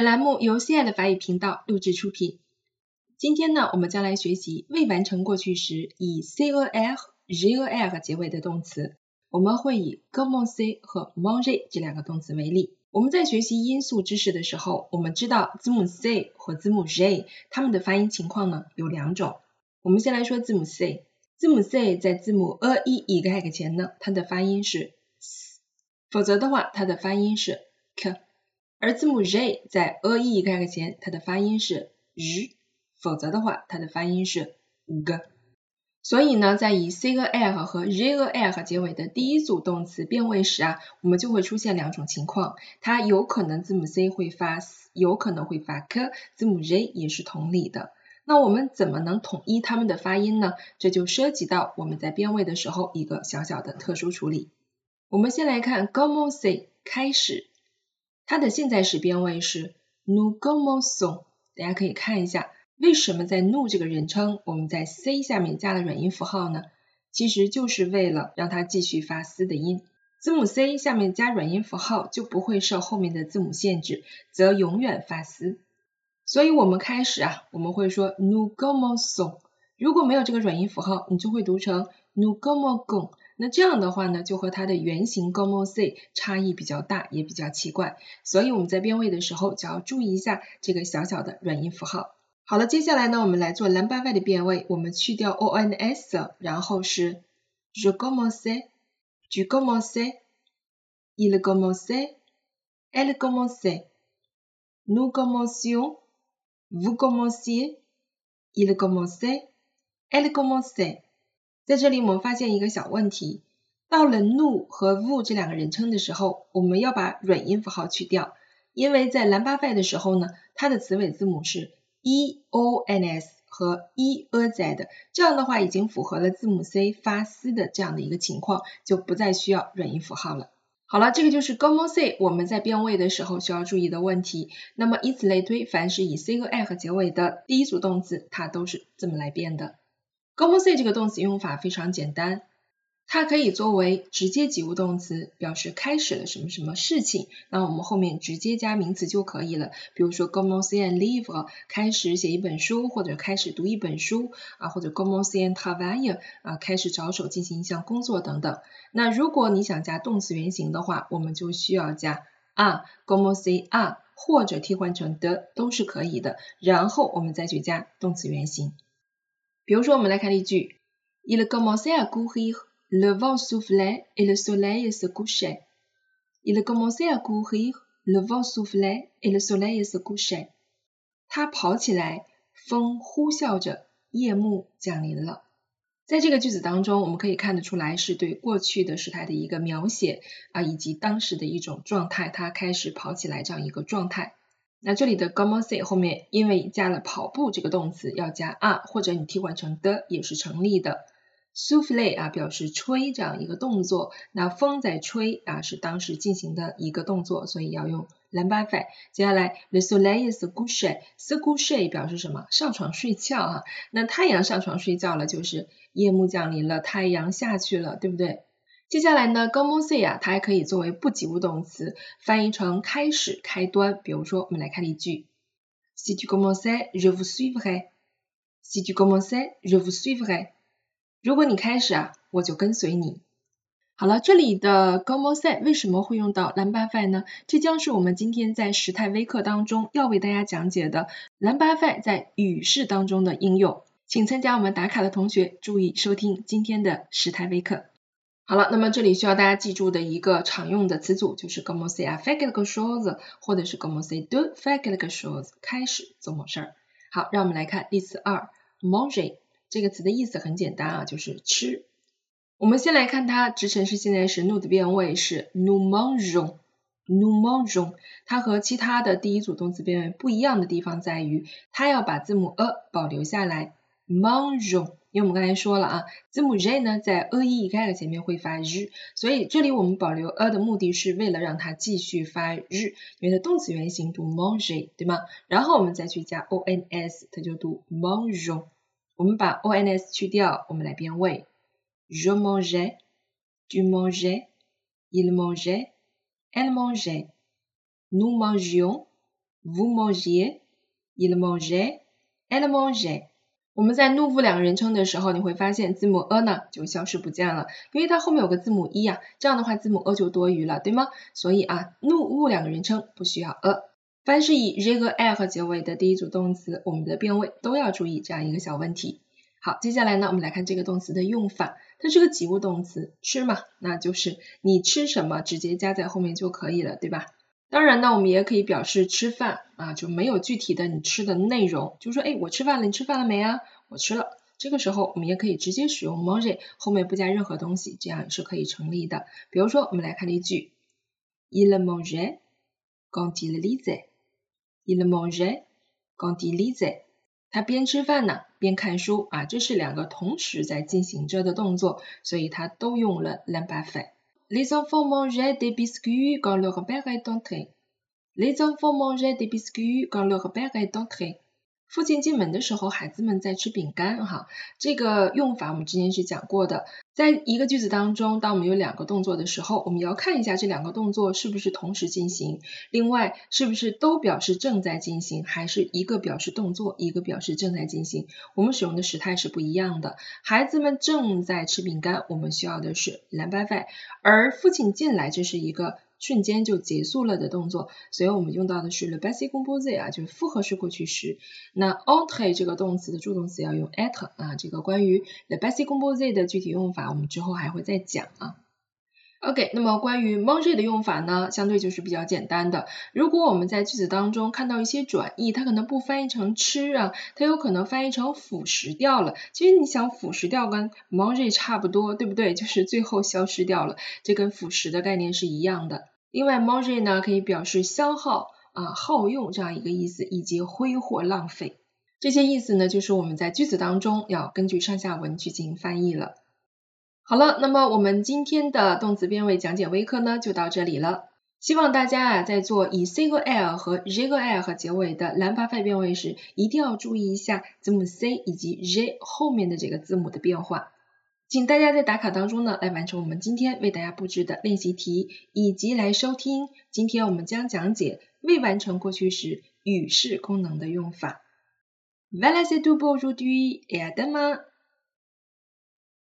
本栏目由 CI 法语频道录制出品。今天呢，我们将来学习未完成过去时以 cer、ger 结尾的动词。我们会以 GOMO C 和 m a n g e 这两个动词为例。我们在学习音素知识的时候，我们知道字母 c 和字母 j 它们的发音情况呢有两种。我们先来说字母 c，字母 c 在字母 a、e、i、g 前呢，它的发音是 s，否则的话，它的发音是 k。而字母 j 在 a、e、i、g 前，它的发音是 r，否则的话，它的发音是 g。所以呢，在以 c 和 l 和 z 和 l 结尾的第一组动词变位时啊，我们就会出现两种情况，它有可能字母 c 会发 s，有可能会发 k，字母 j 也是同理的。那我们怎么能统一它们的发音呢？这就涉及到我们在变位的时候一个小小的特殊处理。我们先来看 commencer 开始，它的现在时变位是 nous commençons，大家可以看一下。为什么在 nous 这个人称，我们在 c 下面加了软音符号呢？其实就是为了让它继续发嘶的音。字母 c 下面加软音符号，就不会受后面的字母限制，则永远发嘶。所以我们开始啊，我们会说 nous commençons。如果没有这个软音符号，你就会读成 nu gomogong。那这样的话呢，就和它的原型 commencer 差异比较大，也比较奇怪。所以我们在变位的时候，就要注意一下这个小小的软音符号。好了，接下来呢，我们来做蓝八外的变位。我们去掉 o n s，然后是 je commence，tu commences，il commence，elle commence，nous commencions，vous commenciez，il commence，elle commence。在这里我们发现一个小问题，到了 nu 和 vu 这两个人称的时候，我们要把软音符号去掉，因为在蓝八外的时候呢，它的词尾字母是。e o n s 和 e a z 的，这样的话已经符合了字母 c 发嘶的这样的一个情况，就不再需要软音符号了。好了，这个就是 g o m o c 我们在变位的时候需要注意的问题。那么以此类推，凡是以 c 和 i 和结尾的第一组动词，它都是这么来变的。Commencer 这个动词用法非常简单。它可以作为直接及物动词，表示开始了什么什么事情，那我们后面直接加名词就可以了。比如说 commencer un livre，开始写一本书，或者开始读一本书啊，或者 commencer un travail，啊，开始着手进行一项工作等等。那如果你想加动词原形的话，我们就需要加啊，commencer 啊，或者替换成的都是可以的。然后我们再去加动词原形。比如说我们来看例句，il commençait à courir。Le vent soufflait et le soleil se couchait. Il commençait à courir. Le vent soufflait et le soleil se couchait. 他跑起来，风呼啸着，夜幕降临了。在这个句子当中，我们可以看得出来是对过去的时态的一个描写啊，以及当时的一种状态，他开始跑起来这样一个状态。那这里的 g o m o s e 后面因为加了跑步这个动词，要加 a，或者你替换成的也是成立的。souffle 啊，表示吹这样一个动作，那风在吹啊，是当时进行的一个动作，所以要用 l a m b a f 接下来，le soleil se couche，se couche 表示什么？上床睡觉啊。那太阳上床睡觉了，就是夜幕降临了，太阳下去了，对不对？接下来呢，commencer 啊，它还可以作为不及物动词，翻译成开始、开端。比如说，我们来看例句：Si tu commences，je vous suivrai。Si tu commences，je vous suivrai。如果你开始啊，我就跟随你。好了，这里的 commencer 为什么会用到 l'embaffe 呢？这将是我们今天在时态微课当中要为大家讲解的 l'embaffe 在语式当中的应用。请参加我们打卡的同学注意收听今天的时态微课。好了，那么这里需要大家记住的一个常用的词组就是 commencer à faire quelque chose，或者是 commencer de faire quelque chose，开始做某事儿。好，让我们来看例词二，mange。这个词的意思很简单啊，就是吃。我们先来看它直陈式现在时 nous 的变位是 nous mangeons，nous mangeons。它和其他的第一组动词变位不一样的地方在于，它要把字母 a 保留下来，mangeons。因为我们刚才说了啊，字母 j 呢在 a e i 的前面会发日，所以这里我们保留 a 的目的是为了让它继续发日，因为它动词原形读 manger，对吗？然后我们再去加 o n s，它就读 mangeons。我们把 o n s 去掉，我们来变位。Je mangeais, tu mangeais, il mangeait, elle mangeait, 我们在 nous 两个人称的时候，你会发现字母 a 呢就消失不见了，因为它后面有个字母 e 呀，这样的话字母 a 就多余了，对吗？所以啊，nous 两个人称不需要 a。凡是以 r 和 l 结尾的第一组动词，我们的变位都要注意这样一个小问题。好，接下来呢，我们来看这个动词的用法。它是个及物动词，吃嘛，那就是你吃什么直接加在后面就可以了，对吧？当然呢，我们也可以表示吃饭啊，就没有具体的你吃的内容，就说哎，我吃饭了，你吃饭了没啊？我吃了。这个时候我们也可以直接使用 manger，后面不加任何东西，这样是可以成立的。比如说，我们来看例句：Il mange quand il lit。Il mange quand il lit。他边吃饭呢，边看书啊，这是两个同时在进行着的动作，所以他都用了 l'imparfait。Les enfants mangeaient des biscuits quand leur père est entré. Les enfants mangeaient des biscuits quand leur père est entré. 父亲进门的时候，孩子们在吃饼干，哈，这个用法我们之前是讲过的。在一个句子当中，当我们有两个动作的时候，我们要看一下这两个动作是不是同时进行，另外是不是都表示正在进行，还是一个表示动作，一个表示正在进行。我们使用的时态是不一样的。孩子们正在吃饼干，我们需要的是 l a b a f 而父亲进来，这是一个。瞬间就结束了的动作，所以我们用到的是 le passé composé 啊，就是复合式过去时。那 entre 这个动词的助动词要用 at 啊，这个关于 le passé composé 的具体用法，我们之后还会再讲啊。OK，那么关于 manger 的用法呢，相对就是比较简单的。如果我们在句子当中看到一些转义，它可能不翻译成吃啊，它有可能翻译成腐蚀掉了。其实你想腐蚀掉跟 manger 差不多，对不对？就是最后消失掉了，这跟腐蚀的概念是一样的。另外，manger 呢可以表示消耗啊、耗用这样一个意思，以及挥霍、浪费。这些意思呢，就是我们在句子当中要根据上下文去进行翻译了。好了，那么我们今天的动词变位讲解微课呢就到这里了。希望大家啊在做以 c 和 l 和 j 和 l 和结尾的兰巴派变位时，一定要注意一下字母 c 以及 j 后面的这个字母的变化。请大家在打卡当中呢来完成我们今天为大家布置的练习题，以及来收听今天我们将讲解未完成过去时语式功能的用法。Voilà c'est tout pour aujourd'hui et à demain.